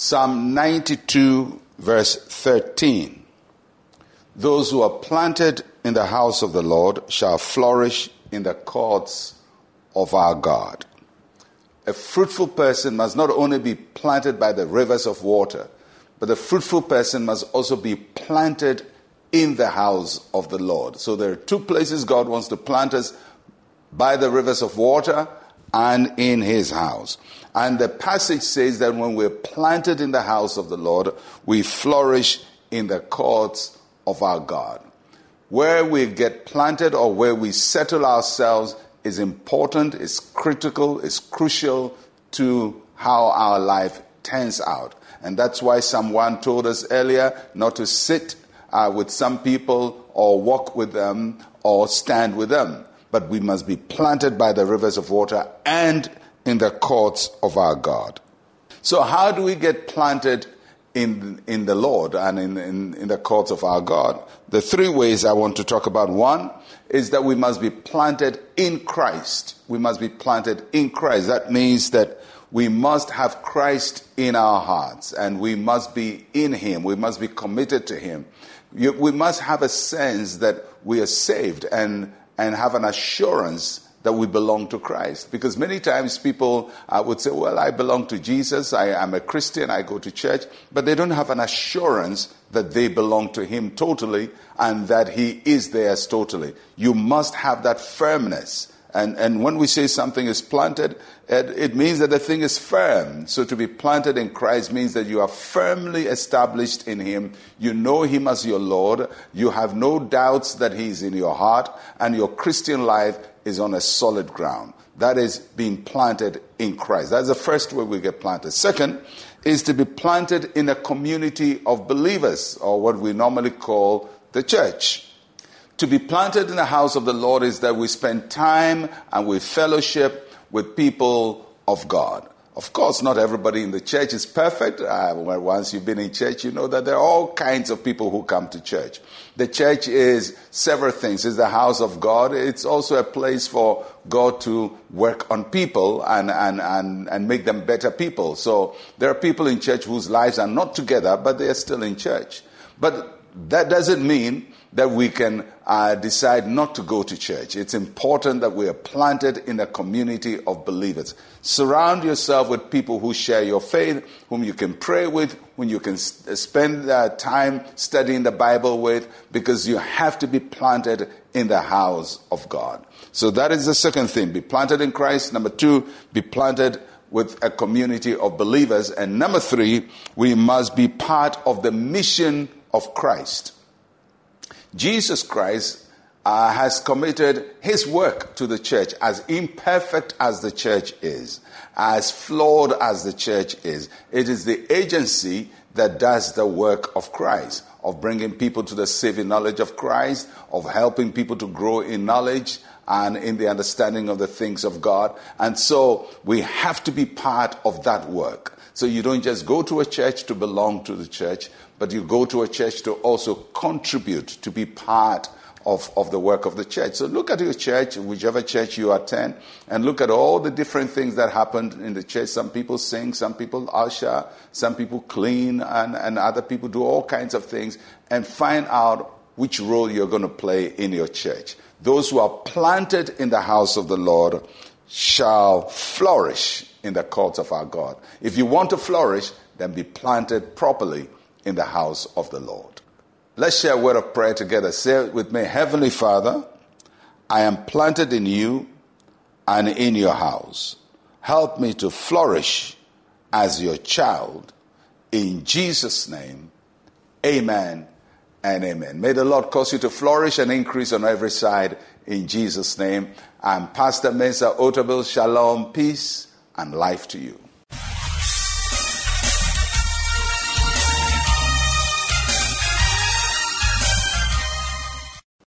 Psalm 92, verse 13. Those who are planted in the house of the Lord shall flourish in the courts of our God. A fruitful person must not only be planted by the rivers of water, but a fruitful person must also be planted in the house of the Lord. So there are two places God wants to plant us by the rivers of water and in his house. And the passage says that when we're planted in the house of the Lord, we flourish in the courts of our God. Where we get planted or where we settle ourselves is important, is critical, is crucial to how our life turns out. And that's why someone told us earlier not to sit uh, with some people or walk with them or stand with them but we must be planted by the rivers of water and in the courts of our God. So, how do we get planted in, in the Lord and in, in, in the courts of our God? The three ways I want to talk about one is that we must be planted in Christ. We must be planted in Christ. That means that we must have Christ in our hearts and we must be in Him. We must be committed to Him. We must have a sense that we are saved and and have an assurance that we belong to Christ. Because many times people uh, would say, Well, I belong to Jesus, I am a Christian, I go to church, but they don't have an assurance that they belong to Him totally and that He is theirs totally. You must have that firmness. And, and when we say something is planted, it, it, means that the thing is firm. So to be planted in Christ means that you are firmly established in Him. You know Him as your Lord. You have no doubts that He is in your heart. And your Christian life is on a solid ground. That is being planted in Christ. That's the first way we get planted. Second is to be planted in a community of believers, or what we normally call the church. To be planted in the house of the Lord is that we spend time and we fellowship with people of God. Of course, not everybody in the church is perfect. Uh, once you've been in church, you know that there are all kinds of people who come to church. The church is several things. It's the house of God. It's also a place for God to work on people and, and, and, and make them better people. So there are people in church whose lives are not together, but they are still in church. But that doesn't mean that we can uh, decide not to go to church. It's important that we are planted in a community of believers. Surround yourself with people who share your faith, whom you can pray with, whom you can uh, spend uh, time studying the Bible with, because you have to be planted in the house of God. So that is the second thing. Be planted in Christ. Number two, be planted with a community of believers. And number three, we must be part of the mission of Christ. Jesus Christ uh, has committed his work to the church, as imperfect as the church is, as flawed as the church is. It is the agency that does the work of Christ, of bringing people to the saving knowledge of Christ, of helping people to grow in knowledge and in the understanding of the things of God. And so we have to be part of that work. So you don't just go to a church to belong to the church, but you go to a church to also contribute, to be part of, of the work of the church. So look at your church, whichever church you attend, and look at all the different things that happened in the church. Some people sing, some people usher, some people clean, and, and other people do all kinds of things, and find out which role you're going to play in your church. Those who are planted in the house of the Lord shall flourish in the courts of our God. If you want to flourish, then be planted properly in the house of the Lord. Let's share a word of prayer together. Say it with me Heavenly Father, I am planted in you and in your house. Help me to flourish as your child. In Jesus' name, amen and amen. May the Lord cause you to flourish and increase on every side in Jesus' name. I'm Pastor Mensa Otabil. Shalom, peace, and life to you.